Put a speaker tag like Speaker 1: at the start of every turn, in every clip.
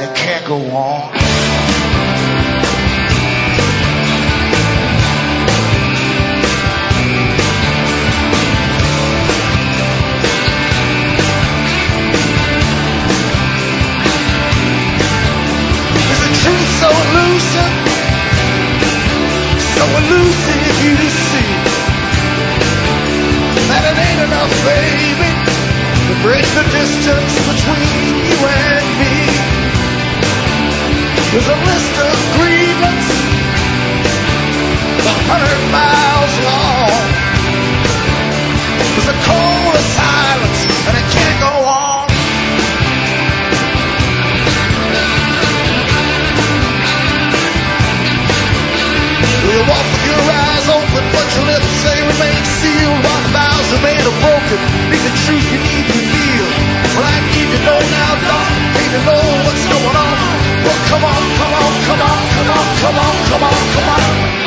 Speaker 1: and it can't go on. Is the truth so elusive? So elusive you to see that it ain't enough, baby, to bridge the distance between you and me. There's a list of grievance a hundred miles long. There's a code of silence, and it can't go on. You walk with your eyes open, but your lips say remain sealed. While the vows remain broken, need the truth you need know now, know what's going on. Well, come on, come on, come on, come on, come on, come on, come on.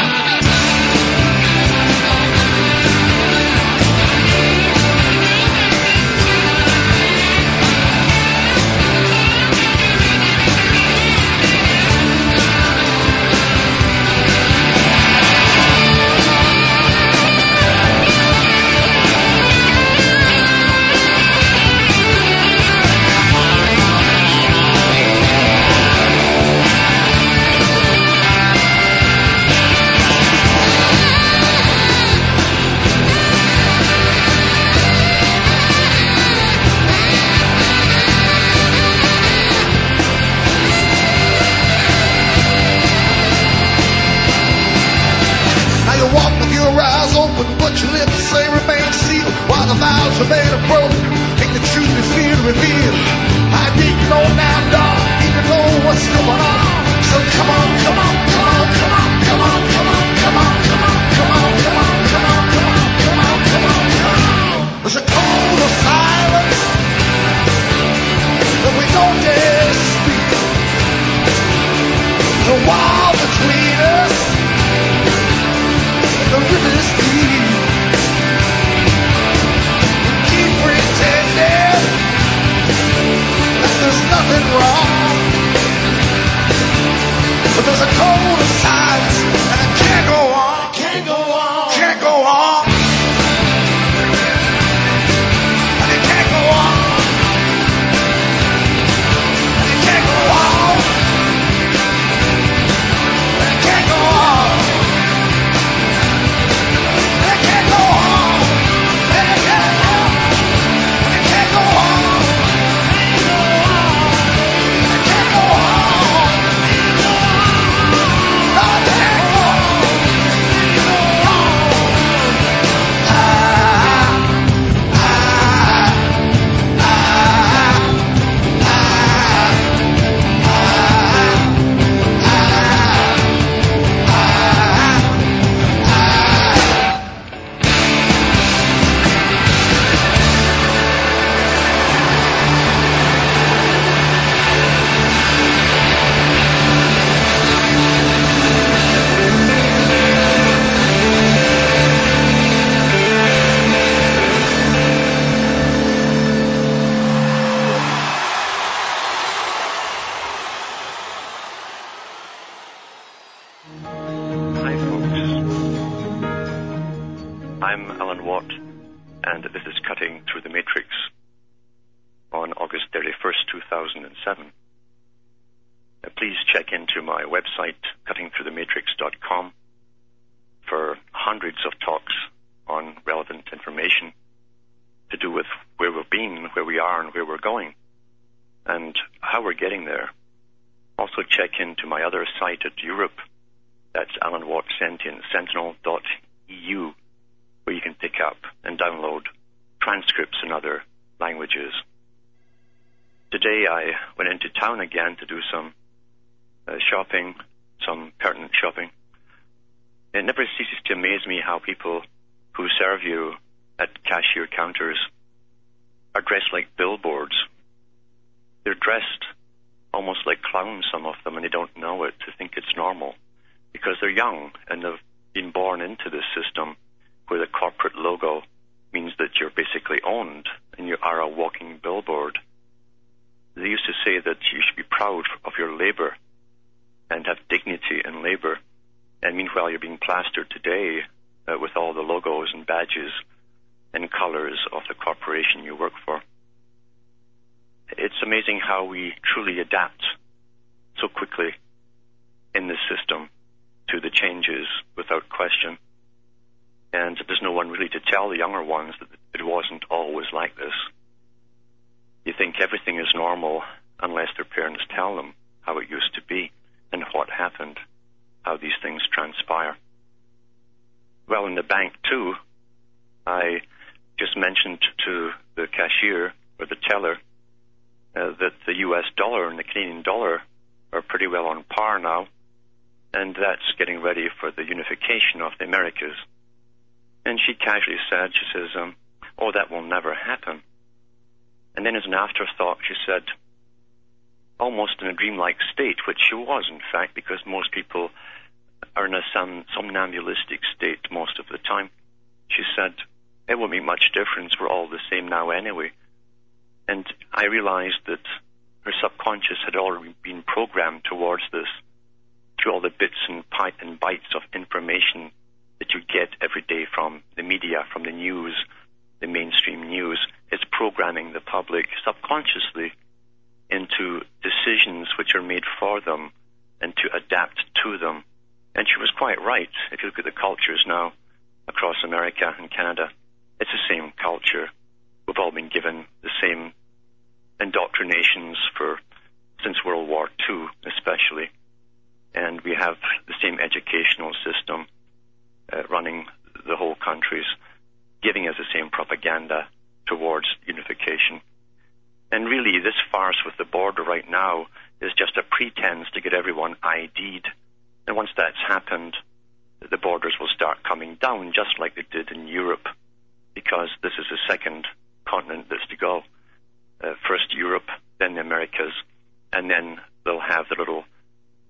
Speaker 2: Town again to do some uh, shopping, some pertinent shopping. It never ceases to amaze me how people who serve you at cashier counters are dressed like billboards. They're dressed almost like clowns, some of them, and they don't know it to think it's normal because they're young and they've been born into this system where the corporate logo means that you're basically owned and you are a walking billboard. They used to say that you should be proud of your labor and have dignity in labor. And meanwhile, you're being plastered today uh, with all the logos and badges and colors of the corporation you work for. It's amazing how we truly adapt so quickly in this system to the changes without question. And there's no one really to tell the younger ones that it wasn't always like this. You think everything is normal unless their parents tell them how it used to be and what happened, how these things transpire. Well, in the bank too, I just mentioned to the cashier or the teller uh, that the US dollar and the Canadian dollar are pretty well on par now, and that's getting ready for the unification of the Americas. And she casually said, she says, um, oh, that will never happen. And then as an afterthought, she said, almost in a dreamlike state, which she was, in fact, because most people are in a somnambulistic state most of the time. She said, it won't make much difference. We're all the same now anyway. And I realized that her subconscious had already been programmed towards this through all the bits and, and bytes of information that you get every day from the media, from the news, the mainstream news. It's programming the public subconsciously into decisions which are made for them and to adapt to them. And she was quite right. If you look at the cultures now across America and Canada, it's the same culture. We've all been given the same indoctrinations for since World War II, especially, and we have the same educational system uh, running the whole countries, giving us the same propaganda towards unification. And really, this farce with the border right now is just a pretense to get everyone ID'd. And once that's happened, the borders will start coming down, just like they did in Europe because this is the second continent that's to go. Uh, first Europe, then the Americas, and then they'll have the little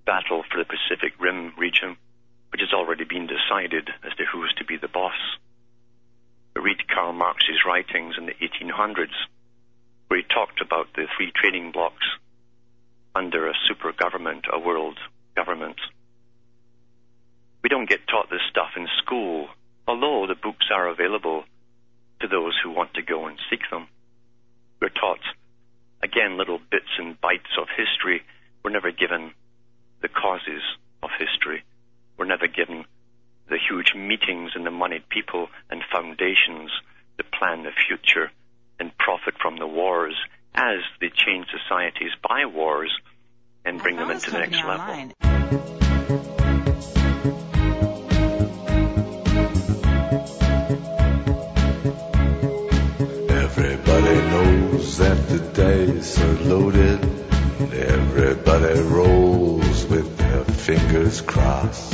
Speaker 2: battle for the Pacific Rim region, which has already been decided as to who's to be the boss. Read Karl Marx's writings in the 1800s, where he talked about the three trading blocks under a super government, a world government. We don't get taught this stuff in school, although the books are available to those who want to go and seek them. We're taught, again, little bits and bytes of history. We're never given the causes of history. We're never given the huge meetings and the moneyed people and foundations that plan the future and profit from the wars as they change societies by wars and bring them into the next level.
Speaker 3: Everybody knows that the dice are loaded. Everybody rolls with their fingers crossed.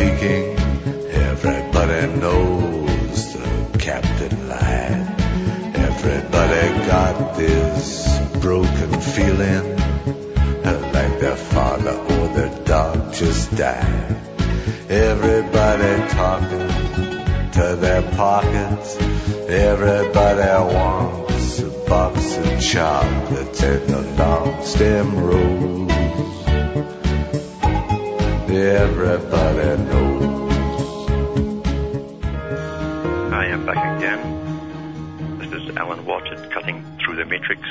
Speaker 3: Everybody knows the captain lied. Everybody got this broken feeling like their father or their dog just died. Everybody talking to their pockets Everybody wants a box of chocolates and a long stem rose. Everybody knows.
Speaker 2: I am back again. This is Alan Watt cutting through the matrix.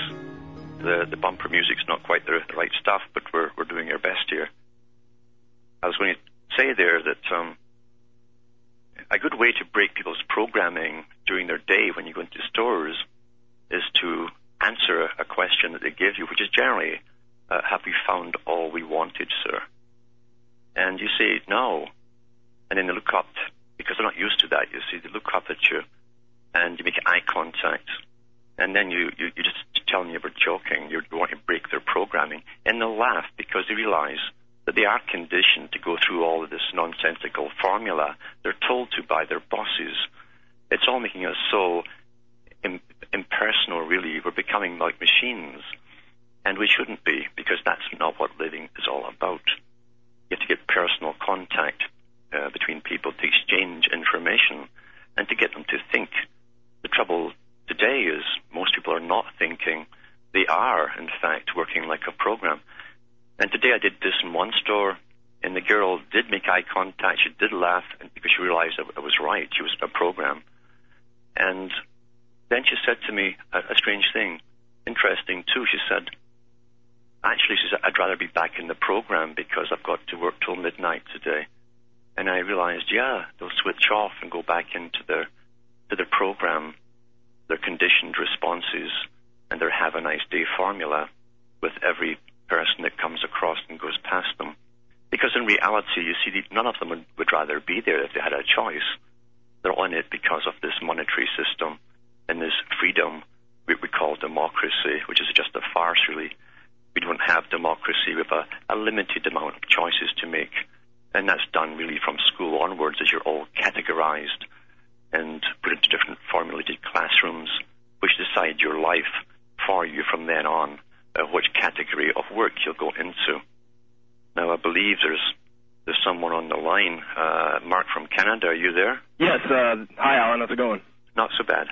Speaker 2: the the bumper music's not quite the, the right stuff, but we're we're doing our best here. I was going to say there that um, a good way to break people's programming during their day when you go into stores is to answer a question that they give you, which is generally, uh, "Have we found all we wanted, sir?" And you say no, and then they look up because they're not used to that. You see, they look up at you, and you make eye contact, and then you you, you just tell them you're joking. You want to break their programming, and they'll laugh because they realize that they are conditioned to go through all of this nonsensical formula they're told to by their bosses. It's all making us so Im- impersonal, really. We're becoming like machines, and we shouldn't be because that's not what living is all about. You have to get personal contact uh, between people to exchange information and to get them to think. The trouble today is most people are not thinking. They are, in fact, working like a program. And today I did this in one store, and the girl did make eye contact. She did laugh because she realized I was right. She was a program. And then she said to me a, a strange thing, interesting too. She said, actually, she said, I'd rather be back in the program because I've got to work till midnight today. And I realized, yeah, they'll switch off and go back into their to their program, their conditioned responses, and their have a nice day formula with every person that comes across and goes past them. Because in reality, you see, none of them would, would rather be there if they had a choice. They're on it because of this monetary system and this freedom we, we call democracy, which is just a farce, really. We don't have democracy. with a, a limited amount of choices to make. And that's done really from school onwards as you're all categorized and put into different formulated classrooms, which decide your life for you from then on uh, which category of work you'll go into. Now, I believe there's there's someone on the line. Uh, Mark from Canada, are you there?
Speaker 4: Yes. Uh, hi, Alan. How's it going?
Speaker 2: Not so bad.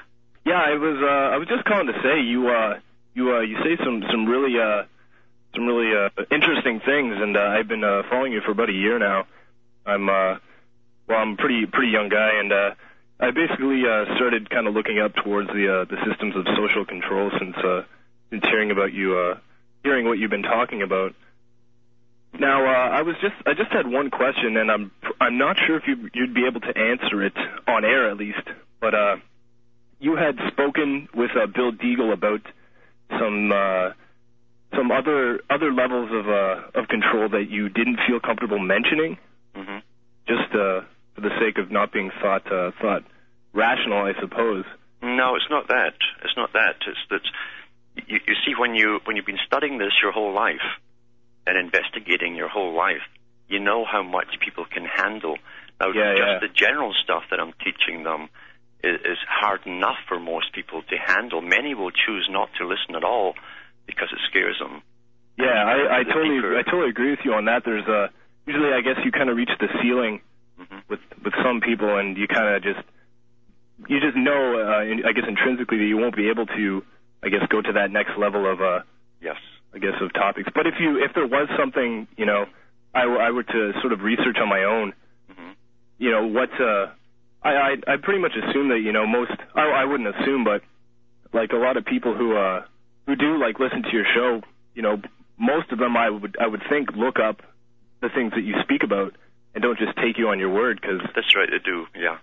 Speaker 4: Yeah, I was. Uh, I was just calling to say you. Uh, you. Uh, you say some some really uh, some really uh, interesting things, and uh, I've been uh, following you for about a year now. I'm. Uh, well, I'm pretty pretty young guy, and uh, I basically uh, started kind of looking up towards the uh, the systems of social control since uh, since hearing about you, uh, hearing what you've been talking about. Now, uh, I was just I just had one question, and I'm I'm not sure if you you'd be able to answer it on air at least, but uh, you had spoken with uh, Bill Deagle about some uh, some other other levels of uh, of control that you didn't feel comfortable mentioning,
Speaker 2: hmm
Speaker 4: just uh, for the sake of not being thought uh, thought rational, I suppose.
Speaker 2: No, it's not that. It's not that. It's that you, you see when you when you've been studying this your whole life and investigating your whole life, you know how much people can handle. Now,
Speaker 4: Yeah,
Speaker 2: just
Speaker 4: yeah.
Speaker 2: the general stuff that I'm teaching them is, is hard enough for most people to handle. Many will choose not to listen at all because it scares them.
Speaker 4: Yeah, I, I totally
Speaker 2: deeper-
Speaker 4: I totally agree with you on that. There's uh usually I guess you kind of reach the ceiling
Speaker 2: Mhm.
Speaker 4: with with some people, and you kind of just you just know uh, in- I guess intrinsically that you won't be able to I guess go to that next level of uh
Speaker 2: Yes.
Speaker 4: I guess of topics. But if you if there was something you know I, I were to sort of research on my own,
Speaker 2: hmm
Speaker 4: you know what uh I I, I pretty much assume that you know most I, I wouldn't assume but like a lot of people who uh who do like listen to your show you know most of them I would I would think look up the things that you speak about and don't just take you on your word because
Speaker 2: That's right. They do. Yeah.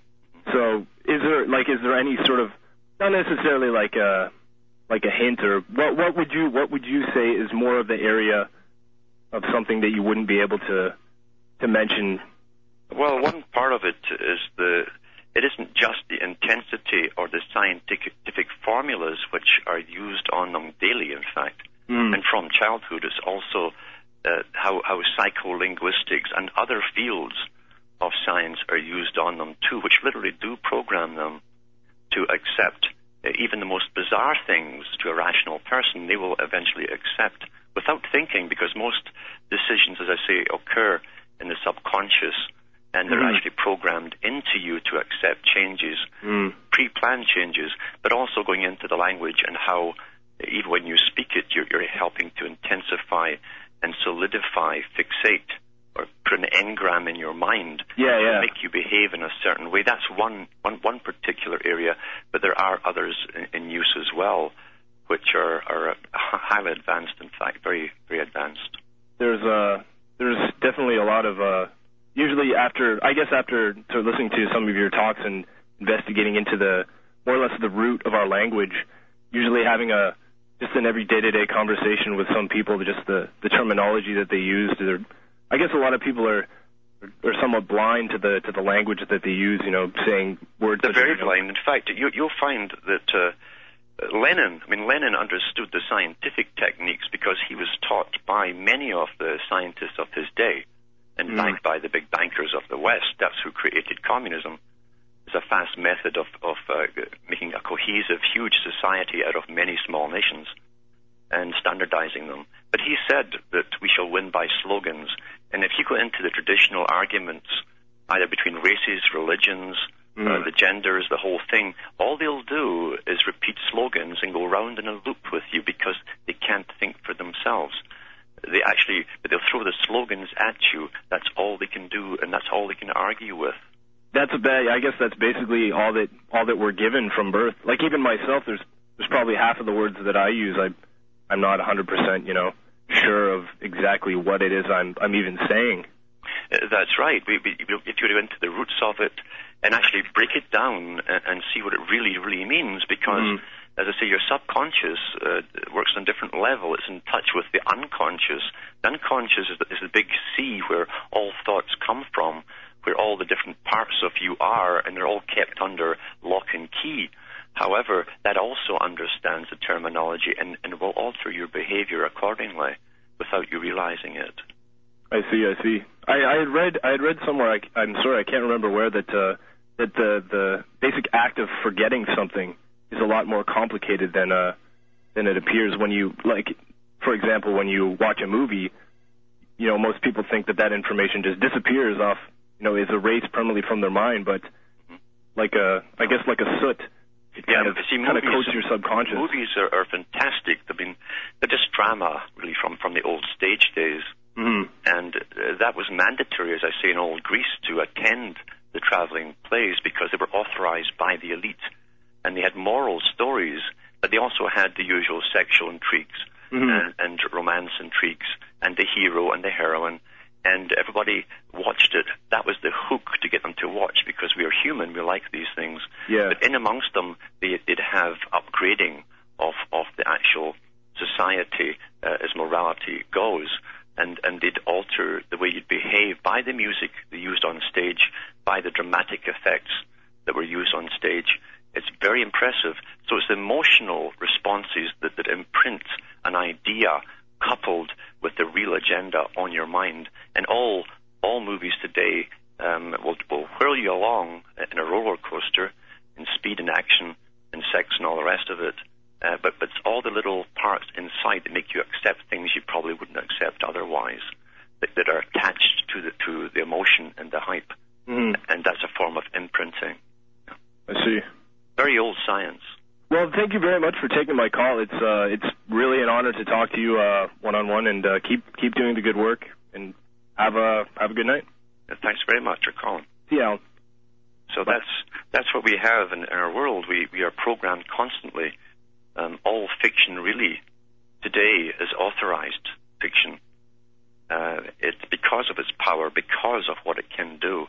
Speaker 4: so is there like is there any sort of not necessarily like a like a hint or what what would you what would you say is more of the area of something that you wouldn't be able to to mention
Speaker 2: Well, one part of it is the it isn't just the intensity or the scientific formulas which are used on them daily, in fact,
Speaker 4: Mm.
Speaker 2: and from childhood. It's also uh, how, how psycholinguistics and other fields of science are used on them too, which literally do program them to accept uh, even the most bizarre things to a rational person. They will eventually accept without thinking, because most decisions, as I say, occur in the subconscious, and they're
Speaker 4: Mhm.
Speaker 2: actually programmed into you to accept changes
Speaker 4: Mm.
Speaker 2: pre-planned changes, but also going into the language and how even when you speak it, you're, you're helping to intensify and solidify, fixate, or put an engram in your mind
Speaker 4: yeah
Speaker 2: to
Speaker 4: yeah
Speaker 2: make you behave in a certain way. That's one, one, one particular area, but there are others in, in use as well, which are, are highly advanced, in fact, very, very advanced.
Speaker 4: There's uh, there's definitely a lot of uh, usually after I guess after sort of listening to some of your talks and investigating into the more or less the root of our language, usually having a just an every day-to-day conversation with some people, just the the terminology that they use. I guess a lot of people are are somewhat blind to the to the language that they use. You know, saying words.
Speaker 2: They're very blind. In fact, you, you'll find that uh, Lenin, I mean, Lenin understood the scientific techniques because he was taught by many of the scientists of his day, and
Speaker 4: Mm.
Speaker 2: backed by the big bankers of the West. That's who created communism. It's a fast method of, of uh, making a cohesive, huge society out of many small nations and standardizing them. But he said that we shall win by slogans. And if you go into the traditional arguments, either between races, religions, uh,
Speaker 4: Mm.
Speaker 2: the genders, the whole thing, all they'll do is repeat slogans and go round in a loop with you because they can't think for themselves. They actually, but they'll throw the slogans at you. That's all they can do, and that's all they can argue with.
Speaker 4: that's a bad. I guess that's basically all that all that we're given from birth. Like even myself, there's there's probably half of the words that I use. I I'm not 100% you know sure of exactly what it is I'm I'm even saying.
Speaker 2: Uh, That's right. We, we, if you go into the roots of it and actually break it down and, and see what it really, really means, because,
Speaker 4: Mhm.
Speaker 2: As I say, your subconscious uh, works on a different level. It's in touch with the unconscious. The unconscious is the, is the big sea where all thoughts come from, where all the different parts of you are, and they're all kept under lock and key. However, that also understands the terminology and, and will alter your behavior accordingly without you realizing it.
Speaker 4: I see. I see. I, I had read. I had read somewhere. I, I'm sorry, I can't remember where that uh, that the the basic act of forgetting something is a lot more complicated than uh than it appears when you like. For example, when you watch a movie, you know most people think that that information just disappears off. You know, is erased permanently from their mind, but like a, I guess like a soot. It
Speaker 2: Yeah,
Speaker 4: kind of
Speaker 2: see,
Speaker 4: kind of
Speaker 2: movies-
Speaker 4: coats your subconscious.
Speaker 2: Movies are, are fantastic. I mean, they're just drama, really, from from the old stage days.
Speaker 4: Mhm.
Speaker 2: And uh, that was mandatory, as I say, in old Greece, to attend the traveling plays because they were authorized by the elite, and they had moral stories, but they also had the usual sexual intrigues
Speaker 4: Mhm.
Speaker 2: and, and romance intrigues, and the hero and the heroine. And everybody watched it. That was the hook to get them to watch because we are human. We like these things.
Speaker 4: Yeah.
Speaker 2: But in amongst them, they did have upgrading of, of the actual society uh, as morality goes, and, and did alter the way you'd behave by the music they used on stage, by the dramatic effects that were used on stage. It's very impressive. So it's emotional responses that, that imprint an idea coupled with the real agenda on your mind. And all all movies today um, will, will whirl you along in a roller coaster in speed and action and sex and all the rest of it. Uh, but but it's all the little parts inside that make you accept things you probably wouldn't accept otherwise, that, that are attached to the to the emotion and the hype,
Speaker 4: Mhm.
Speaker 2: and that's a form of imprinting.
Speaker 4: I see.
Speaker 2: Very old science.
Speaker 4: Well, thank you very much for taking my call. It's uh, it's really an honor to talk to you one on one, and uh, keep keep doing the good work. And have a have a good night.
Speaker 2: Thanks very much for calling.
Speaker 4: See you, Alan.
Speaker 2: So that's that's what we have in, in our world. We we are programmed constantly. Um, all fiction really today is authorized fiction. Uh, it's because of its power, because of what it can do.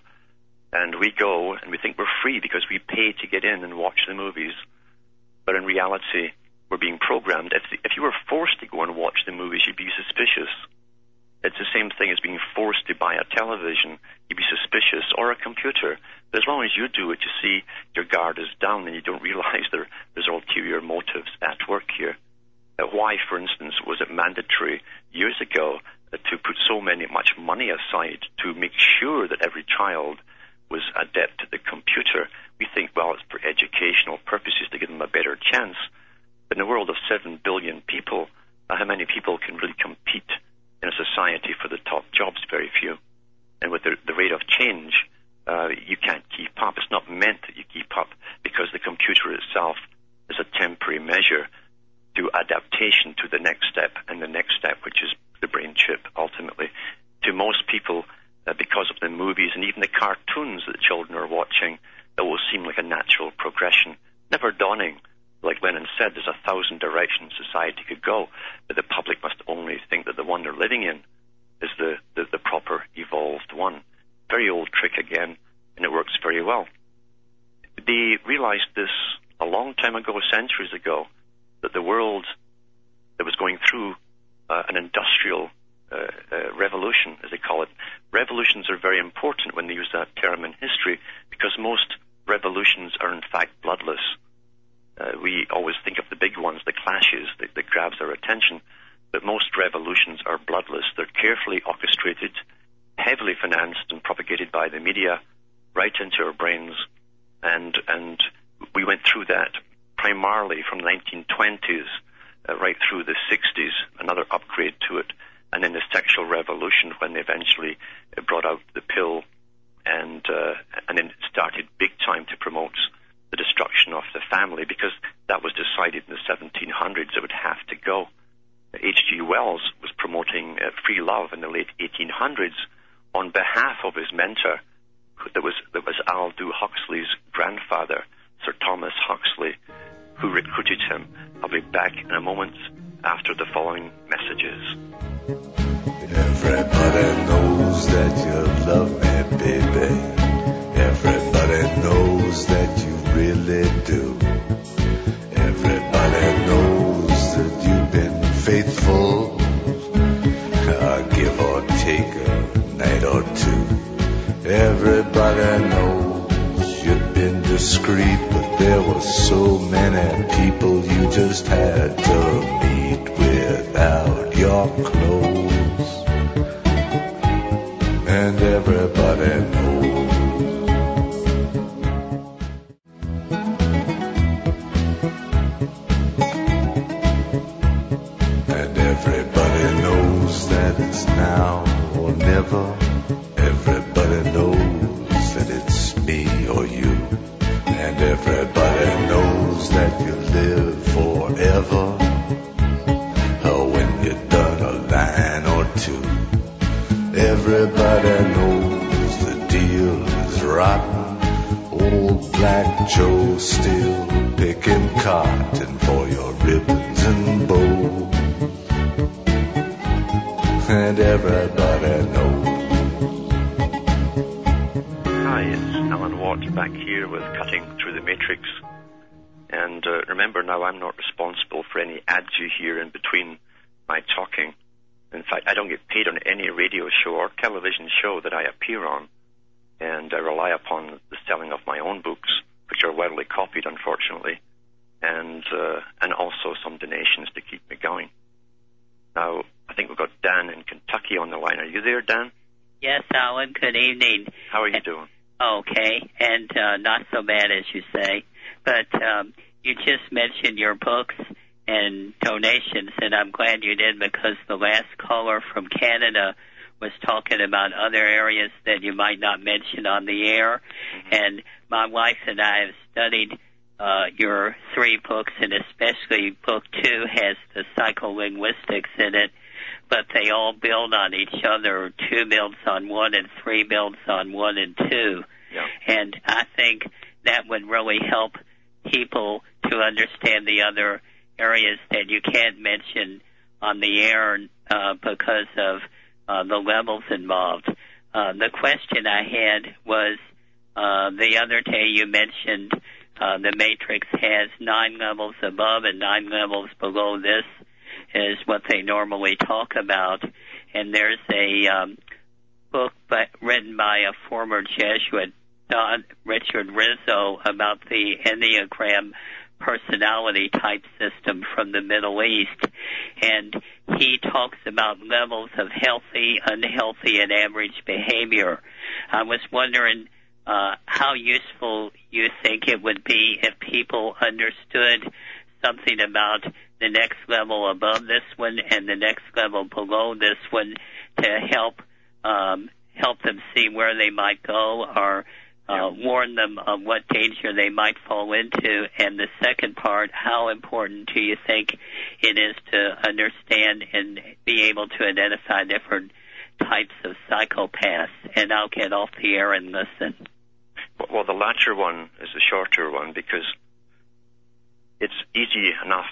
Speaker 2: And we go and we think we're free because we pay to get in and watch the movies. But in reality, we're being programmed. If, if you were forced to go and watch the movies, you'd be suspicious. It's the same thing as being forced to buy a television. You'd be suspicious, or a computer. But as long as you do it, you see your guard is down and you don't realize there, there's ulterior motives at work here. Why, for instance, was it mandatory years ago to put so many much money aside to make sure that every child was adept at the computer? We think, well, it's for educational purposes to give them a better chance. But in a world of seven billion people, uh, how many people can really compete in a society for the top jobs? Very few. And with the, the rate of change, uh, you can't keep up. It's not meant that you keep up because the computer itself is a temporary measure to adaptation to the next step and the next step, which is the brain chip ultimately. To most people, uh, because of the movies and even the cartoons that children are watching, it will seem like a natural progression, never dawning like Lenin said, there's a thousand directions society could go, but the public must only think that the one they're living in is the, the, the proper evolved one. Very old trick again, and it works very well. They realized this a long time ago, centuries ago, that the world that was going through uh, an industrial uh, uh, revolution, as they call it. Revolutions are very important when they use that term in history because most revolutions are in fact bloodless. Uh, we always think of the big ones, the clashes that, that grabs our attention, but most revolutions are bloodless. They're carefully orchestrated, heavily financed and propagated by the media right into our brains, and and we went through that primarily from the 1920s uh, right through the 60s, another upgrade to it, and then the sexual revolution when they eventually uh, brought out the pill and uh, and then started big time to promote the destruction of the family because that was decided in the 1700s it would have to go. H.G. Wells was promoting uh, free love in the late 1800s on behalf of his mentor, that was that was Aldous Huxley's grandfather, Sir Thomas Huxley, who recruited him. I'll be back in a moment after the following messages.
Speaker 3: Everybody knows that you love me, baby. Everybody knows that you really do. Everybody knows that you've been faithful. Uh, give or take a night or two. Everybody knows you've been discreet, but there were so many people you just had to meet without your clothes. And everybody knows. And everybody knows that it's now or never. Everybody knows that it's me or you. And everybody knows that you live forever. Still picking cotton for your ribbons and bows. And everybody knows.
Speaker 2: Hi, it's Alan Watt back here with Cutting Through the Matrix. And uh, remember now, I'm not responsible for any ads you hear in between my talking. In fact, I don't get paid on any radio show or television show that I appear on. And I rely upon the selling of my own books, which are widely copied, unfortunately, and uh, and also some donations to keep me going. Now, I think we've got Dan in Kentucky on the line. Are you there, Dan?
Speaker 5: Yes, Alan. Good evening.
Speaker 2: How are you doing?
Speaker 5: Okay, and uh, not so bad as you say. But um, you just mentioned your books and donations, and I'm glad you did because the last caller from Canada was talking about other areas that you might not mention on the air. And my wife and I have studied uh, your three books, and especially book two has the psycholinguistics in it, but they all build on each other. Two builds on one, and three builds on one and two.
Speaker 2: Yeah.
Speaker 5: And I think that would really help people to understand the other areas that you can't mention on the air uh, because of uh, the levels involved. Uh, the question I had was uh, the other day you mentioned uh, the matrix has nine levels above and nine levels below. This is what they normally talk about, and there's a um, book by, written by a former Jesuit, Don Richard Riso, about the Enneagram personality type system from the Middle East. And he talks about levels of healthy, unhealthy, and average behavior. I was wondering uh, how useful you think it would be if people understood something about the next level above this one and the next level below this one to help um, help them see where they might go or uh, warn them of what danger they might fall into. And the second part, how important do you think it is to understand and be able to identify different types of psychopaths? And I'll get off the air and listen.
Speaker 2: Well, the latter one is the shorter one because it's easy enough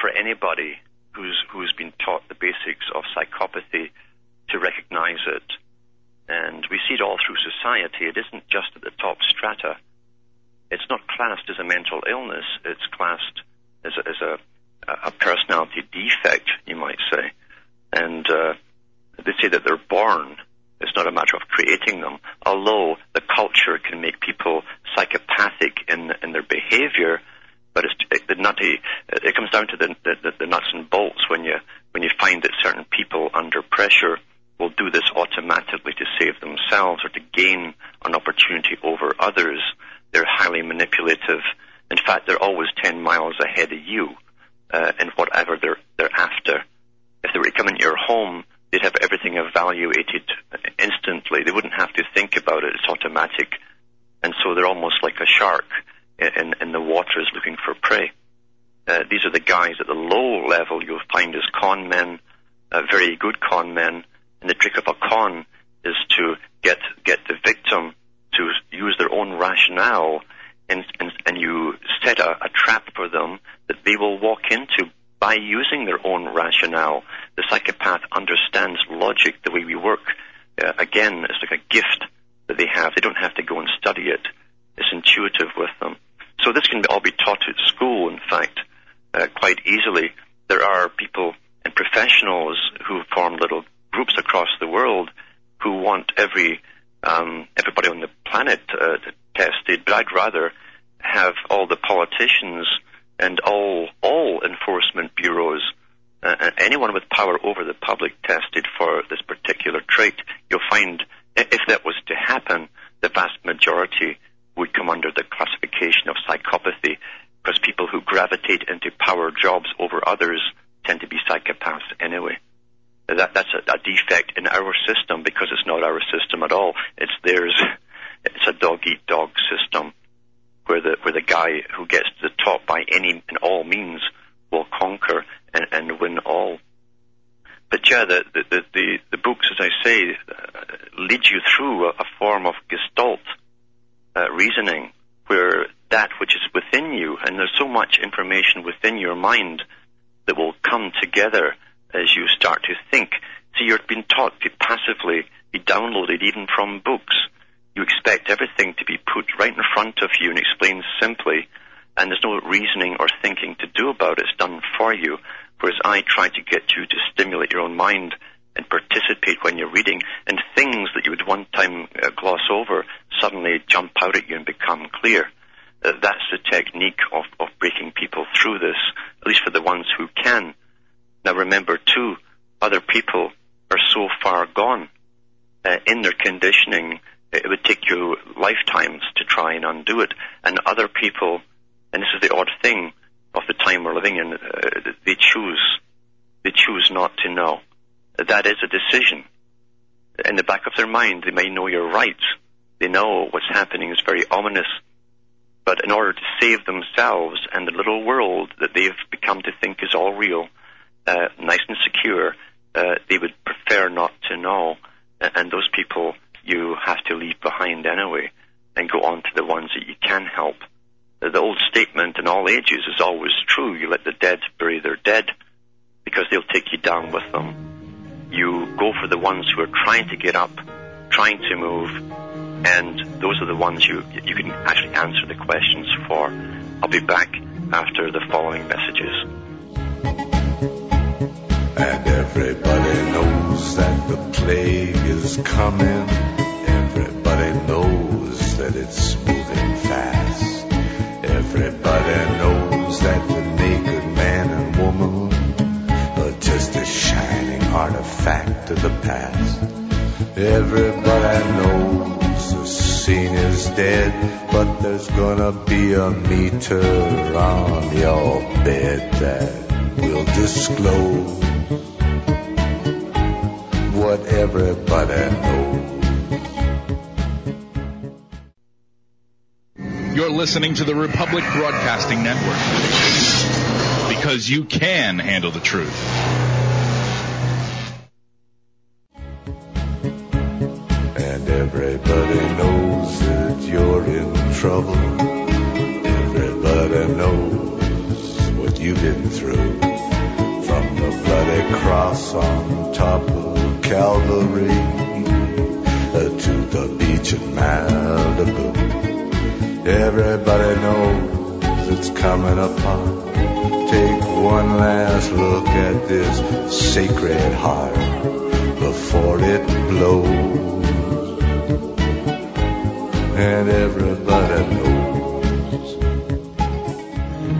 Speaker 2: for anybody who's who's been taught the basics of psychopathy to recognize it. And we see it all through society. It isn't just at the top strata. It's not classed as a mental illness. It's classed as a, as a, a personality defect, you might say. And uh, they say that they're born. It's not a matter of creating them. Although the culture can make people psychopathic in in their behavior, but it's it, the nutty. It comes down to the, the the nuts and bolts when you when you find that certain people under pressure will do this automatically to save themselves or to gain an opportunity over others. They're highly manipulative. In fact, they're always 10 miles ahead of you uh, in whatever they're, they're after. If they were to come into your home, they'd have everything evaluated instantly. They wouldn't have to think about it. It's automatic. And so they're almost like a shark in, in the waters looking for prey. Uh, these are the guys at the low level you'll find as con men, uh, very good con men, and the trick of a con is to get get the victim to use their own rationale, and and, and you set a, a trap for them that they will walk into by using their own rationale. The psychopath understands logic the way we work. Uh, again, it's like a gift that they have. They don't have to go and study it. It's intuitive with them. So this can all be taught at school, in fact, uh, quite easily. There are people and professionals who form little groups across the world who want every um, everybody on the planet uh, tested, but I'd rather have all the politicians and all all enforcement bureaus, uh, anyone with power over the public tested for this particular trait. You'll find if that was to happen, the vast majority would come under the classification of psychopathy, because people who gravitate into power jobs over others tend to be psychopaths anyway that that's a, a defect in our system because it's not our system at all. It's theirs. It's a dog eat dog system where the where the guy who gets to the top by any and all means will conquer and, and win all. But yeah, the the, the, the books, as I say, uh, lead you through a, a form of gestalt uh, reasoning where that which is within you, and there's so much information within your mind that will come together as you start to think. So you're being taught to passively be downloaded even from books. You expect everything to be put right in front of you and explained simply, and there's no reasoning or thinking to do about it. It's done for you. Whereas I try to get you to stimulate your own mind and participate when you're reading, and things that you would one time uh, gloss over suddenly jump out at you and become clear. Uh, that's the technique of, of breaking people through this, at least for the ones who can. Now remember too, other people are so far gone uh, in their conditioning, it would take you lifetimes to try and undo it. And other people, and this is the odd thing of the time we're living in, uh, they choose, they choose not to know. That is a decision. In the back of their mind, they may know you're right. They know what's happening is very ominous. But in order to save themselves and the little world that they've become to think is all real, uh, nice and secure, uh, they would prefer not to know. And those people you have to leave behind anyway and go on to the ones that you can help. The old statement in all ages is always true. You let the dead bury their dead because they'll take you down with them. You go for the ones who are trying to get up, trying to move, and those are the ones you, you can actually answer the questions for. I'll be back after the following messages.
Speaker 3: And everybody knows that the plague is coming. Everybody knows that it's moving fast. Everybody knows that the naked man and woman are just a shining artifact of the past. Everybody knows the scene is dead, but there's gonna be a meter on your bed that will disclose what everybody knows.
Speaker 6: You're listening to the Republic Broadcasting Network because you can handle the truth.
Speaker 3: And everybody knows that you're in trouble. Everybody knows what you've been bloody cross on top of Calvary uh, to the beach in Malibu. Everybody knows it's coming upon. Take one last look at this sacred heart before it blows. And everybody knows.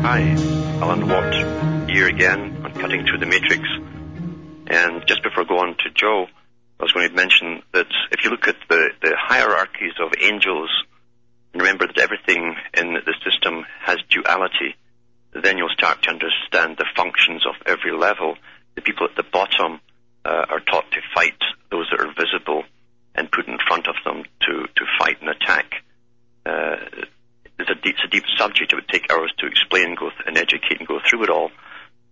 Speaker 2: Hi, Alan Watt here again on Cutting Through the Matrix. And just before going to Joe, I was going to mention that if you look at the, the hierarchies of angels, and remember that everything in the system has duality, then you'll start to understand the functions of every level. The people at the bottom uh, are taught to fight those that are visible and put in front of them to, to fight and attack. Uh, it's, a deep, it's a deep subject. It would take hours to explain go th- and educate and go through it all.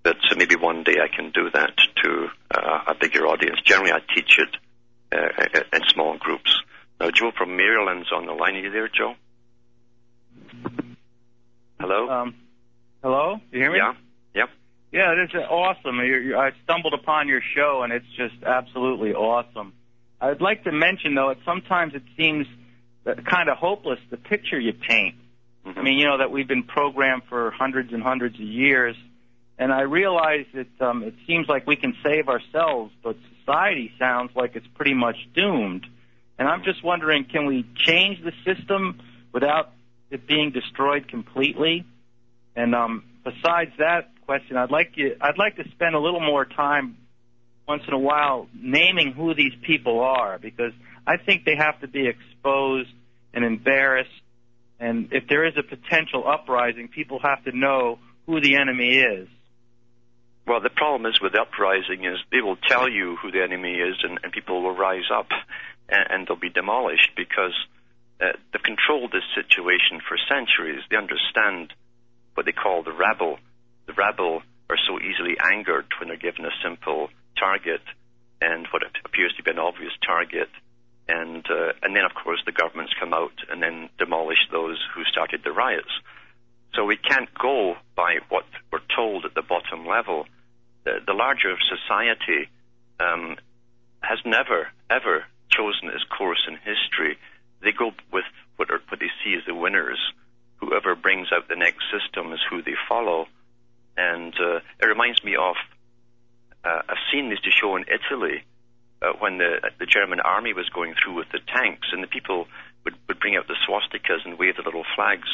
Speaker 2: But so maybe one day I can do that to uh, a bigger audience. Generally, I teach it uh, in small groups. Now, Joe from Maryland's on the line. Are you there, Joe? Hello?
Speaker 7: Um, hello? You hear me?
Speaker 2: Yeah. Yep.
Speaker 7: Yeah, this is awesome. You're, you're, I stumbled upon your show, and it's just absolutely awesome. I'd like to mention, though, that sometimes it seems kind of hopeless, the picture you paint.
Speaker 2: Mm-hmm.
Speaker 7: I mean, you know, that we've been programmed for hundreds and hundreds of years, and I realize that um, it seems like we can save ourselves, but society sounds like it's pretty much doomed. And I'm just wondering, can we change the system without it being destroyed completely? And um, besides that question, I'd like you, I'd like to spend a little more time once in a while naming who these people are because I think they have to be exposed and embarrassed. And if there is a potential uprising, people have to know who the enemy is.
Speaker 2: Well, the problem is with uprising is they will tell you who the enemy is, and, and people will rise up, and, and they'll be demolished because uh, they've controlled this situation for centuries. They understand what they call the rabble. The rabble are so easily angered when they're given a simple target and what appears to be an obvious target. And uh, and then of course the governments come out and then demolish those who started the riots. So we can't go by what we're told at the bottom level. The, the larger society um, has never ever chosen its course in history. They go with what, are, what they see as the winners. Whoever brings out the next system is who they follow. And uh, it reminds me of uh, I've seen this to show in Italy uh, when the the German army was going through with the tanks, and the people would, would bring out the swastikas and wave the little flags,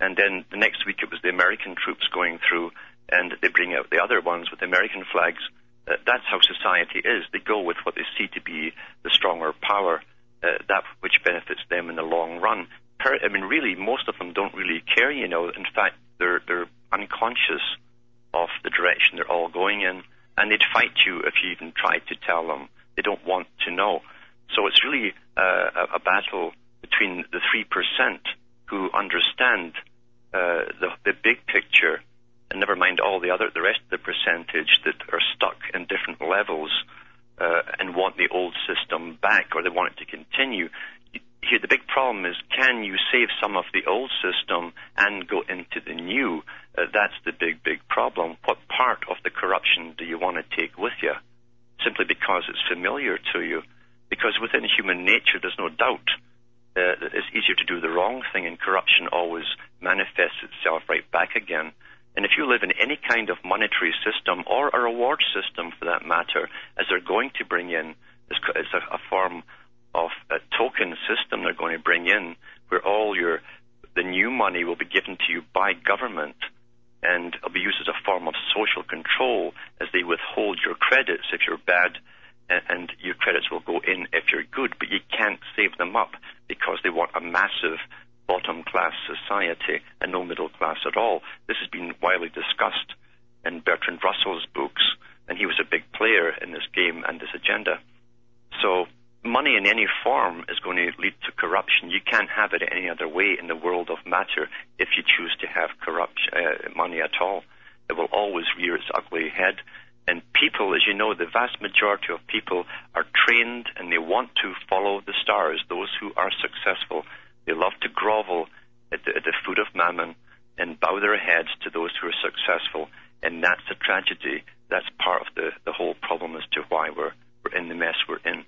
Speaker 2: and then the next week it was the American troops going through, and they bring out the other ones with the American flags. Uh, that's how society is. They go with what they see to be the stronger power, uh, that which benefits them in the long run. Per- I mean, really, most of them don't really care. You know, in fact, they're they're unconscious of the direction they're all going in and they'd fight you if you even tried to tell them. They don't want to know. So it's really uh, a, a battle between the 3% who understand uh, the, the big picture and never mind all the other, the rest of the percentage that are stuck in different levels uh, and want the old system back or they want it to continue. Here, the big problem is can you save some of the old system and go into the new? Uh, that's the big, big problem. What part of the corruption do you want to take with you? Simply because it's familiar to you. Because within human nature, there's no doubt uh, it's easier to do the wrong thing, and corruption always manifests itself right back again. And if you live in any kind of monetary system or a reward system for that matter, as they're going to bring in, it's a, a form of a token system they're going to bring in where all your the new money will be given to you by government and it'll be used as a form of social control as they withhold your credits if you're bad and, and your credits will go in if you're good, but you can't save them up because they want a massive bottom class society and no middle class at all. This has been widely discussed in Bertrand Russell's books, and he was a big player in this game and this agenda. So money in any form is going to lead to corruption. You can't have it any other way in the world of matter if you choose to have corrupt uh, money at all. It will always rear its ugly head. And people, as you know, the vast majority of people are trained and they want to follow the stars, those who are successful. They love to grovel at the, at the foot of mammon and bow their heads to those who are successful. and that's a tragedy. That's part of the, the whole problem as to why we're, we're in the mess we're in.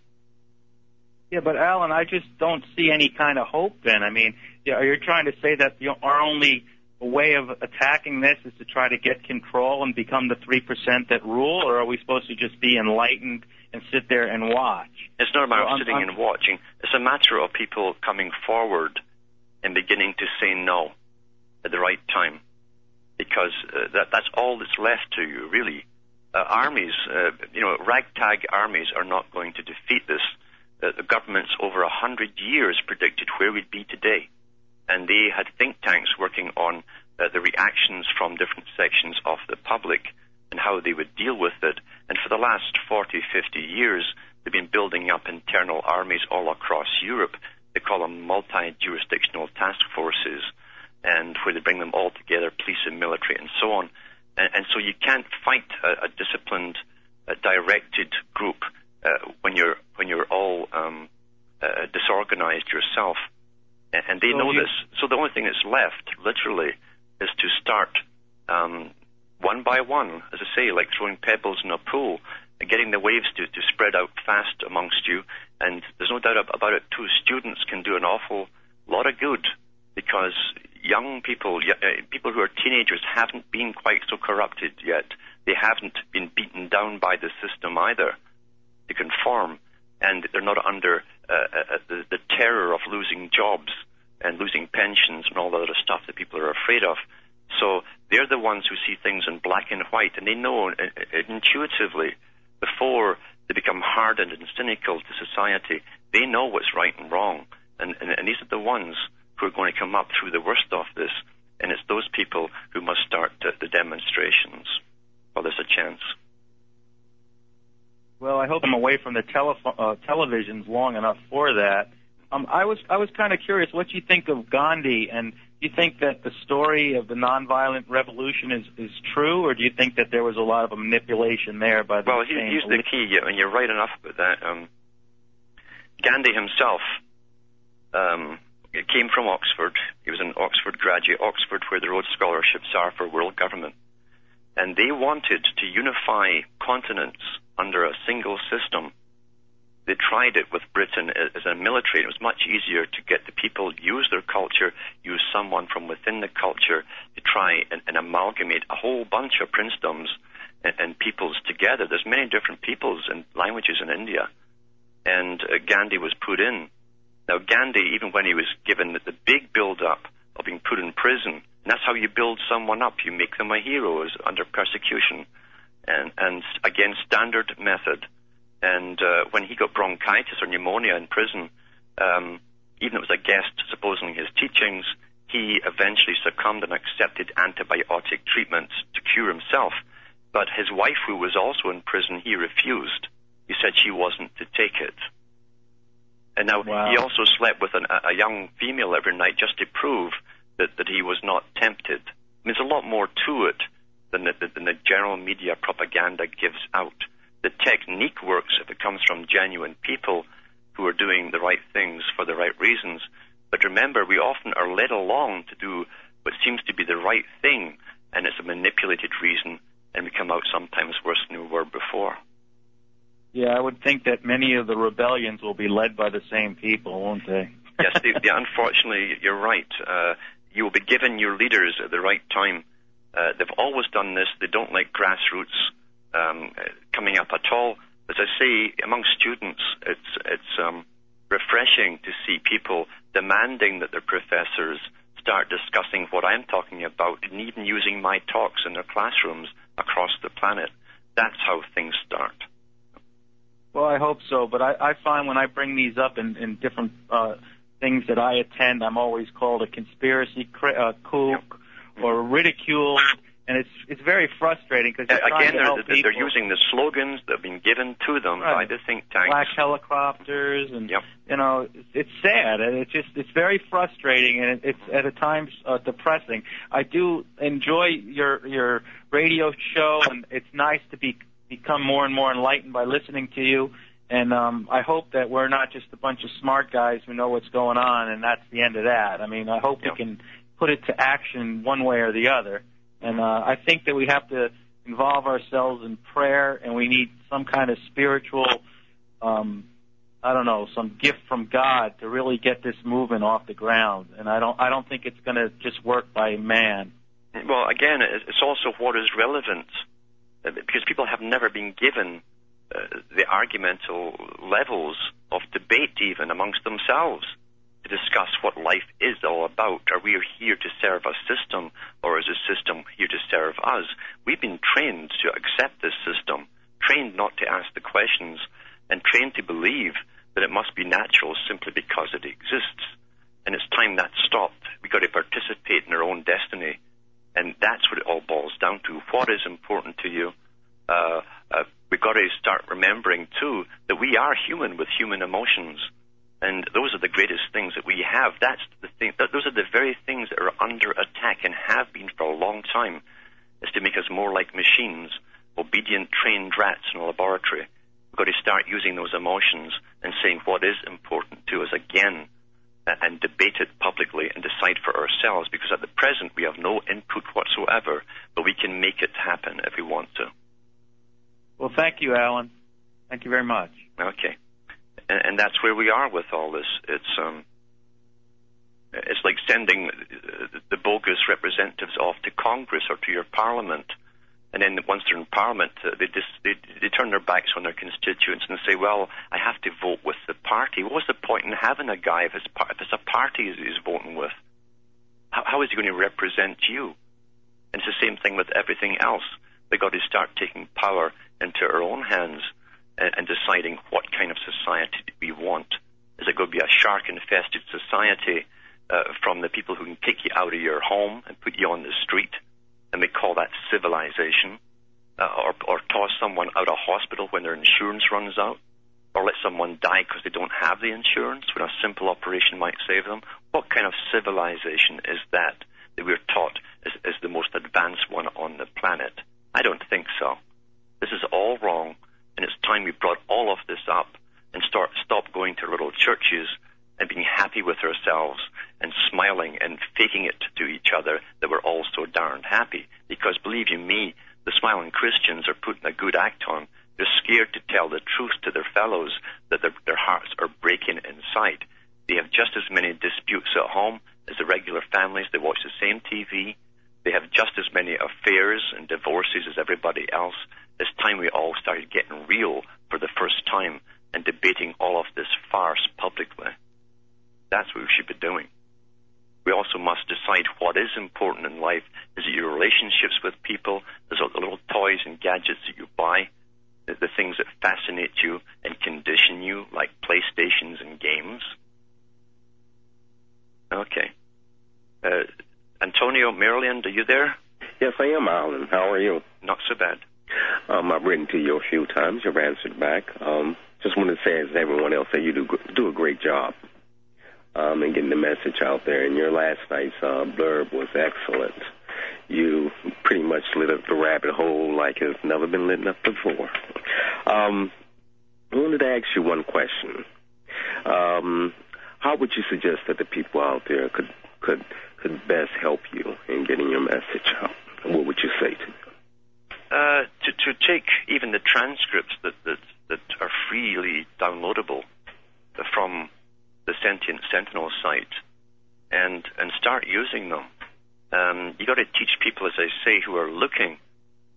Speaker 7: Yeah, but Alan, I just don't see any kind of hope. Then, I mean, yeah, are you're trying to say that know, our only way of attacking this is to try to get control and become the three percent that rule, or are we supposed to just be enlightened and sit there and watch?
Speaker 2: It's not about
Speaker 7: Well,
Speaker 2: of
Speaker 7: I'm-
Speaker 2: sitting
Speaker 7: I'm-
Speaker 2: and watching. It's a matter of people coming forward and beginning to say no at the right time, because uh, that that's all that's left to you, really. Uh, armies, uh, you know, ragtag armies are not going to defeat this. Uh, the governments over a hundred years predicted where we'd be today, and they had think tanks working on uh, the reactions from different sections of the public and how they would deal with it. And for the last 40, 50 years, they've been building up internal armies all across Europe. They call them multi-jurisdictional task forces, and where they bring them all together, police and military and so on. And, and so you can't fight a, a disciplined, a directed group uh, when you're when you're all um, uh, disorganized yourself. And, and they
Speaker 7: So
Speaker 2: know
Speaker 7: you-
Speaker 2: this. So the only thing that's left, literally, is to start um, one by one, as I say, like throwing pebbles in a pool, and getting the waves to, to spread out fast amongst you. And there's no doubt about it, too. Students can do an awful lot of good because young people, uh, people who are teenagers, haven't been quite so corrupted yet. They haven't been beaten down by the system either to conform, and they're not under uh, uh, the, the terror of losing jobs and losing pensions and all the other stuff that people are afraid of. So they're the ones who see things in black and white, and they know uh, uh, intuitively before they become hardened and cynical to society. They know what's right and wrong, and, and, and these are the ones who are going to come up through the worst of this. And it's those people who must start uh, the demonstrations while there's a chance.
Speaker 7: Well, I hope I'm away from the telefo- uh, televisions long enough for that. Um, I was I was kind of curious what you think of Gandhi, and do you think that the story of the nonviolent revolution is is true, or do you think that there was a lot of manipulation there by the
Speaker 2: Well, he, here's the key, and you're right enough about that. Um, Gandhi himself um, came from Oxford. He was an Oxford graduate, Oxford, where the Rhodes Scholarships are for world government. And they wanted to unify continents under a single system. They tried it with Britain as a military. It was much easier to get the people use their culture, use someone from within the culture to try and, and amalgamate a whole bunch of princedoms and, and peoples together. There's many different peoples and languages in India, and uh, Gandhi was put in. Now Gandhi, even when he was given the, the big build-up of being put in prison, and that's how you build someone up. You make them a hero under persecution, and and again standard method. And uh, when he got bronchitis or pneumonia in prison, um, even though it was a guest supposing his teachings, he eventually succumbed and accepted antibiotic treatments to cure himself. But his wife, who was also in prison, he refused. He said she wasn't to take it. And now
Speaker 7: Wow.
Speaker 2: he also slept with an, a a young female every night just to prove that, that he was not tempted. I mean, there's a lot more to it than the, than the general media propaganda gives out. The technique works if it comes from genuine people who are doing the right things for the right reasons. But remember, we often are led along to do what seems to be the right thing, and it's a manipulated reason, and we come out sometimes worse than we were before.
Speaker 7: Yeah, I would think that many of the rebellions will be led by the same people, won't they?
Speaker 2: yes, they, they, unfortunately, you're right. Uh, you will be given your leaders at the right time. Uh, they've always done this. They don't like grassroots um, uh, coming up at all. As I say, among students, it's it's um, refreshing to see people demanding that their professors start discussing what I'm talking about, and even using my talks in their classrooms across the planet. That's how things start.
Speaker 7: Well, I hope so, but I, I find when I bring these up in, in different uh, things that I attend, I'm always called a conspiracy cri- uh, kook or ridiculed, and it's it's very frustrating because
Speaker 2: again, they're, they're, they're using the slogans that have been given to them by
Speaker 7: Right.
Speaker 2: the think tanks.
Speaker 7: black helicopters and
Speaker 2: Yep.
Speaker 7: you know it's, it's sad and it's just it's very frustrating and it's at a times uh, depressing i do enjoy your your radio show and it's nice to be become more and more enlightened by listening to you and um i hope that we're not just a bunch of smart guys who know what's going on and that's the end of that i mean i hope
Speaker 2: Yep.
Speaker 7: we can put it to action one way or the other And uh, I think that we have to involve ourselves in prayer, and we need some kind of spiritual, um, I don't know, some gift from God to really get this movement off the ground. And I don't, I don't think it's going to just work by man.
Speaker 2: Well, again, it's also what is relevant, uh, because people have never been given uh, the argumental levels of debate even amongst themselves to discuss what life is all about. Are we here to serve a system, or is the system here to serve us? We've been trained to accept this system, trained not to ask the questions, and trained to believe that it must be natural simply because it exists. And it's time that stopped. We've got to participate in our own destiny. And that's what it all boils down to. What is important to you? Uh, uh, we've got to start remembering, too, that we are human with human emotions and those are the greatest things that we have. That's the thing. Those are the very things that are under attack and have been for a long time, is to make us more like machines, obedient, trained rats in a laboratory. We've got to start using those emotions and saying what is important to us again and debate it publicly and decide for ourselves because at the present we have no input whatsoever, but we can make it happen if we want to.
Speaker 7: Well, thank you, Alan. Thank you very much.
Speaker 2: Okay and, and that's where we are with all this. It's um, it's like sending the bogus representatives off to Congress or to your Parliament, and then once they're in Parliament, uh, they just they, they turn their backs on their constituents and say, "Well, I have to vote with the party." What's the point in having a guy if it's, if it's a party he's voting with? How, how is he going to represent you? And it's the same thing with everything else. We've got to start taking power into our own hands and, and deciding what kind of society we want. Is it going to be a shark infested society uh, from the people who can kick you out of your home and put you on the street, and they call that civilization? Uh, or, or toss someone out of hospital when their insurance runs out? Or let someone die because they don't have the insurance when a simple operation might save them? What kind of civilization is that that we're taught is, is the most advanced one on the planet? I don't think so. This is all wrong and it's time we brought all of this up and start stop going to little churches and being happy with ourselves and smiling and faking it to each other that we're all so darned happy. Because believe you me, the smiling Christians are putting a good act on. They're scared to tell the truth to their fellows that their, their hearts are breaking inside. They have just as many disputes at home as the regular families. They watch the same TV. They have just as many affairs and divorces as everybody else. It's time we all started getting real for the first time and debating all of this farce publicly. That's what we should be doing. We also must decide what is important in life. Is it your relationships with people? Is it the little toys and gadgets that you buy? The things that fascinate you and condition you, like PlayStations and games? Okay. Uh, Antonio, Maryland, are you there?
Speaker 8: Yes, I am, Alan. How are you?
Speaker 2: Not so bad.
Speaker 8: Um, I've written to you a few times. You've answered back. Um, just want to say, as everyone else, that you do do a great job um, in getting the message out there. And your last night's uh, blurb was excellent. You pretty much lit up the rabbit hole like it's never been lit up before. Um, I wanted to ask you one question. Um, how would you suggest that the people out there could could could best help you in getting your message out? What would you say to them?
Speaker 2: Uh, to, to take even the transcripts that, that, that are freely downloadable from the Sentient Sentinel site and, and start using them. Um, you got to teach people, as I say, who are looking.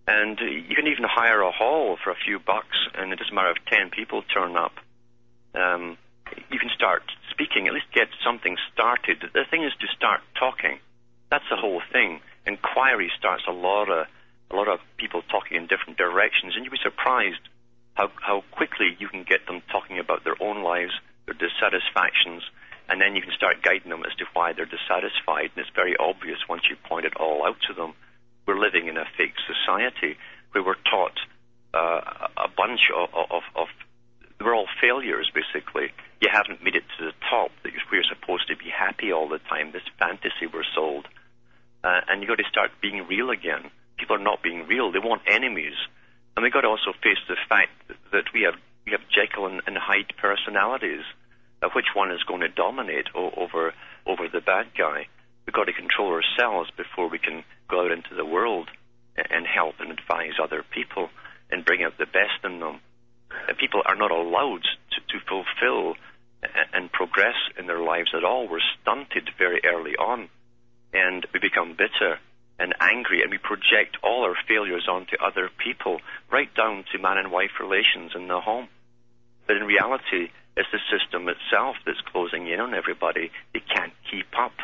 Speaker 2: And you can even hire a hall for a few bucks, and it doesn't matter if 10 people turn up. Um, you can start speaking, at least get something started. The thing is to start talking. That's the whole thing. Inquiry starts a lot of a lot of people talking in different directions, and you'd be surprised how, how quickly you can get them talking about their own lives, their dissatisfactions, and then you can start guiding them as to why they're dissatisfied. And it's very obvious once you point it all out to them. We're living in a fake society where we're taught uh, a bunch of, of, of we're all failures, basically. You haven't made it to the top. That we're supposed to be happy all the time. This fantasy we're sold, uh, and you've got to start being real again people are not being real. They want enemies. And we've got to also face the fact that we have, we have Jekyll and, and Hyde personalities. Uh, which one is going to dominate o- over, over the bad guy? We've got to control ourselves before we can go out into the world and, and help and advise other people and bring out the best in them. And people are not allowed to, to fulfill and progress in their lives at all. We're stunted very early on, and we become bitter and angry, and we project all our failures onto other people, right down to man and wife relations in the home. But in reality, it's the system itself that's closing in on everybody. They can't keep up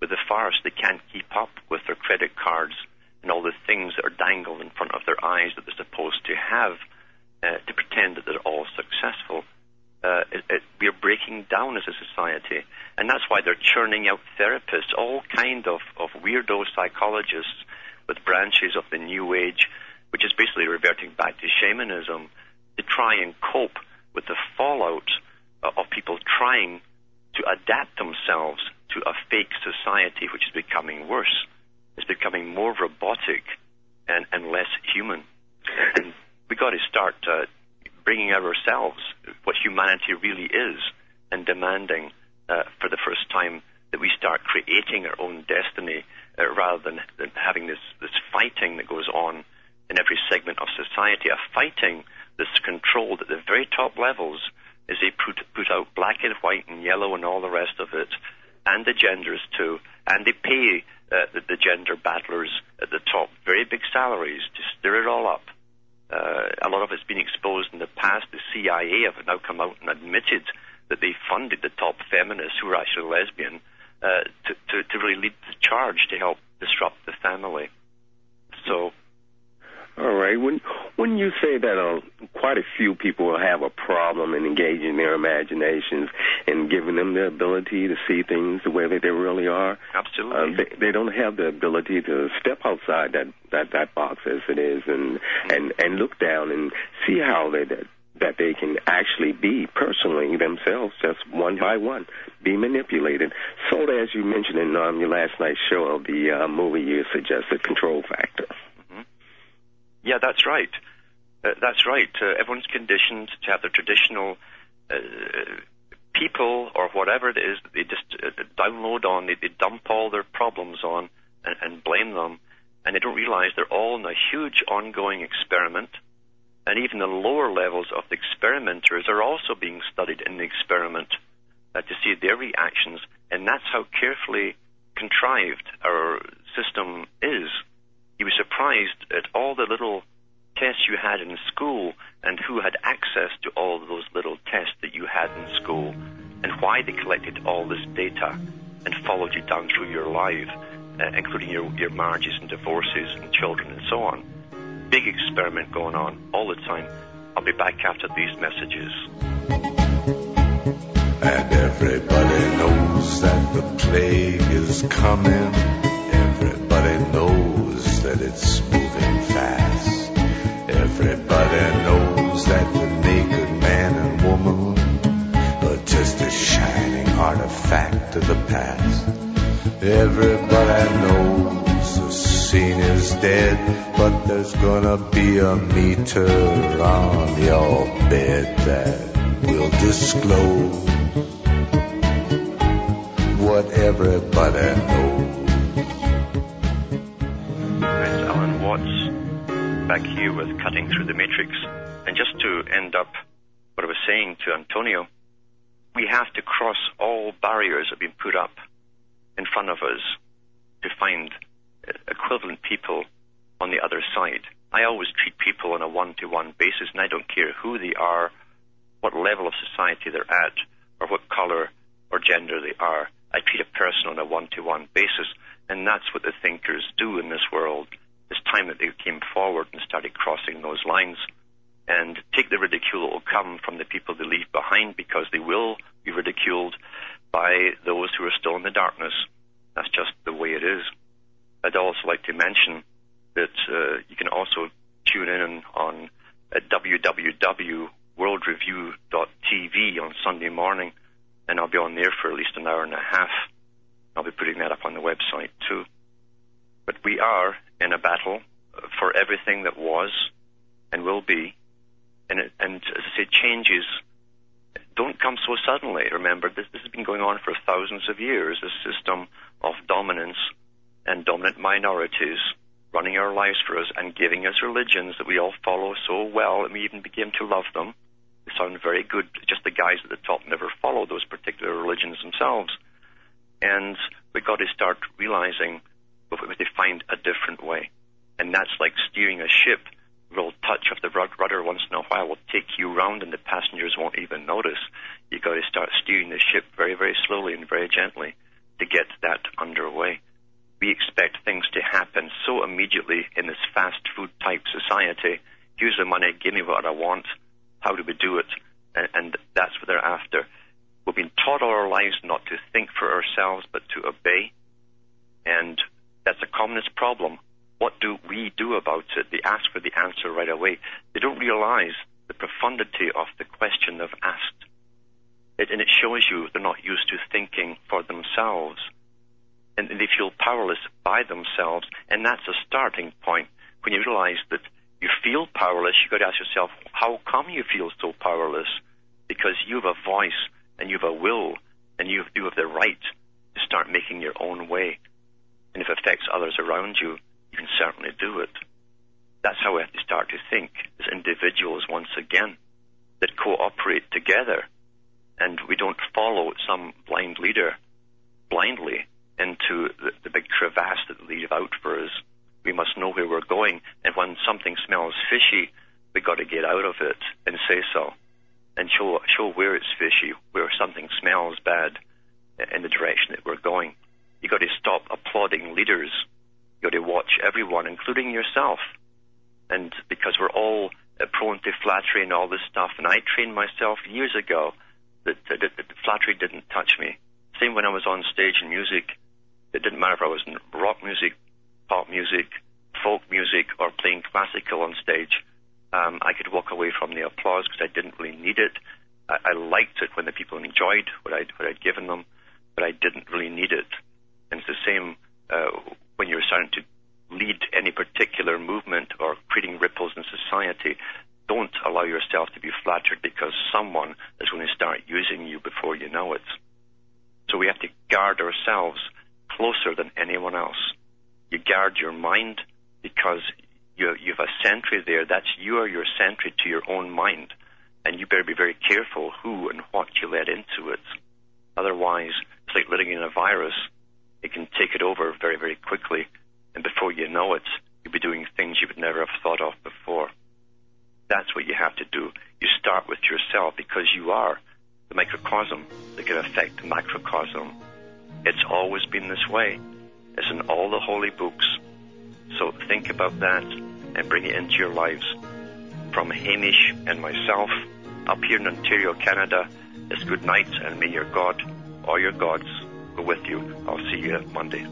Speaker 2: with the farce. They can't keep up with their credit cards and all the things that are dangled in front of their eyes that they're supposed to have uh, to pretend that they're all successful. Uh, it, it, we're breaking down as a society, and that's why they're churning out therapists, all kind of, of weirdo psychologists with branches of the New Age, which is basically reverting back to shamanism, to try and cope with the fallout uh, of people trying to adapt themselves to a fake society which is becoming worse. It's becoming more robotic and, and less human. And we got to start uh, bringing out ourselves what humanity really is and demanding uh, for the first time that we start creating our own destiny uh, rather than, than having this, this fighting that goes on in every segment of society, a fighting that's controlled at the very top levels as they put, put out black and white and yellow and all the rest of it, and the genders too, and they pay uh, the, the gender battlers at the top very big salaries to stir it all up. Uh, a lot of it's been exposed in the past. The CIA have now come out and admitted that they funded the top feminists who were actually lesbian uh, to, to, to really lead the charge to help disrupt the family. So
Speaker 8: all right. When when you say that uh, quite a few people will have a problem in engaging their imaginations and giving them the ability to see things the way that they really are,
Speaker 2: absolutely,
Speaker 8: uh, they, they don't have the ability to step outside that that that box as it is and and and look down and see how they that that they can actually be personally themselves, just one by one, be manipulated. So, as you mentioned in um, your last night's show of the uh, movie, you suggested Control Factor.
Speaker 2: Yeah, that's right. Uh, that's right. Uh, everyone's conditioned to have the traditional uh, people or whatever it is that they just uh, download on, they, they dump all their problems on and, and blame them, and they don't realize they're all in a huge ongoing experiment. And even the lower levels of the experimenters are also being studied in the experiment uh, to see their reactions, and that's how carefully contrived our system is you were surprised at all the little tests you had in school and who had access to all of those little tests that you had in school and why they collected all this data and followed you down through your life, uh, including your, your marriages and divorces and children and so on. Big experiment going on all the time. I'll be back after these messages.
Speaker 3: And everybody knows that the plague is coming. Everybody knows that it's dead, but there's gonna be a meter on your bed that will disclose what everybody knows.
Speaker 2: It's Alan Watt's back here with Cutting Through the Matrix. And just to end up what I was saying to Antonio, we have to cross all barriers that have been put up in front of us to find equivalent people on the other side. I always treat people on a one to one basis, and I don't care who they are, what level of society they're at, or what color or gender they are. I treat a person on a one to one basis, and that's what the thinkers do in this world. It's time that they came forward and started crossing those lines and take the ridicule that will come from the people they leave behind because they will be ridiculed by those who are still in the darkness. That's just the way it is. I'd also like to mention that uh, you can also tune in on at www.worldreview.tv on Sunday morning, and I'll be on there for at least an hour and a half. I'll be putting that up on the website too. But we are in a battle for everything that was and will be, and, it, and as I say, changes don't come so suddenly. Remember, this, this has been going on for thousands of years, this system of dominance and dominant minorities running our lives for us and giving us religions that we all follow so well and we even begin to love them. They sound very good, just the guys at the top never follow those particular religions themselves. And we've got to start realizing we have to find a different way. And that's like steering a ship. Little touch of the rudder once in a while We'll take you round and the passengers won't even notice. You've got to start steering the ship very, very slowly and very gently to get that underway. We expect things to happen so immediately in this fast food type society. Here's the money, give me what I want. How do we do it? And, and that's what they're after. We've been taught all our lives not to think for ourselves, but to obey. And that's a communist problem. What do we do about it? They ask for the answer right away. They don't realize the profundity of the question they've asked. It, and it shows you they're not used to thinking for themselves. And they feel powerless by themselves. And that's a starting point. When you realize that you feel powerless, you've got to ask yourself, how come you feel so powerless? Because you have a voice and you have a will and you, you have the right to start making your own way. And if it affects others around you, you can certainly do it. That's how we have to start to think as individuals once again that cooperate together and we don't follow some blind leader blindly into the, the big crevasse that they leave out for us. We must know where we're going, and when something smells fishy, we got to get out of it and say so, and show show where it's fishy, where something smells bad, in the direction that we're going. You got to stop applauding leaders. You got to watch everyone, including yourself, and because we're all uh, prone to flattery and all this stuff, and I trained myself years ago that, that, that flattery didn't touch me. Same when I was on stage in music. It didn't matter if I was in rock music, pop music, folk music, or playing classical on stage. Um, I could walk away from the applause because I didn't really need it. I, I liked it when the people enjoyed what I'd, what I'd given them, but I didn't really need it. And it's the same uh, when you're starting to lead any particular movement or creating ripples in society. Don't allow yourself to be flattered because someone is going to start using you before you know it. So we have to guard ourselves closer than anyone else. You guard your mind because you, you have a sentry there. That's you are your sentry to your own mind, and you better be very careful who and what you let into it. Otherwise, it's like letting in a virus. It can take it over very, very quickly, and before you know it, you'll be doing things you would never have thought of before. That's what you have to do. You start with yourself because you are the microcosm that can affect the macrocosm. It's always been this way. It's in all the holy books. So think about that and bring it into your lives. From Hamish and myself, up here in Ontario, Canada, it's good night and may your God or your gods go with you. I'll see you Monday.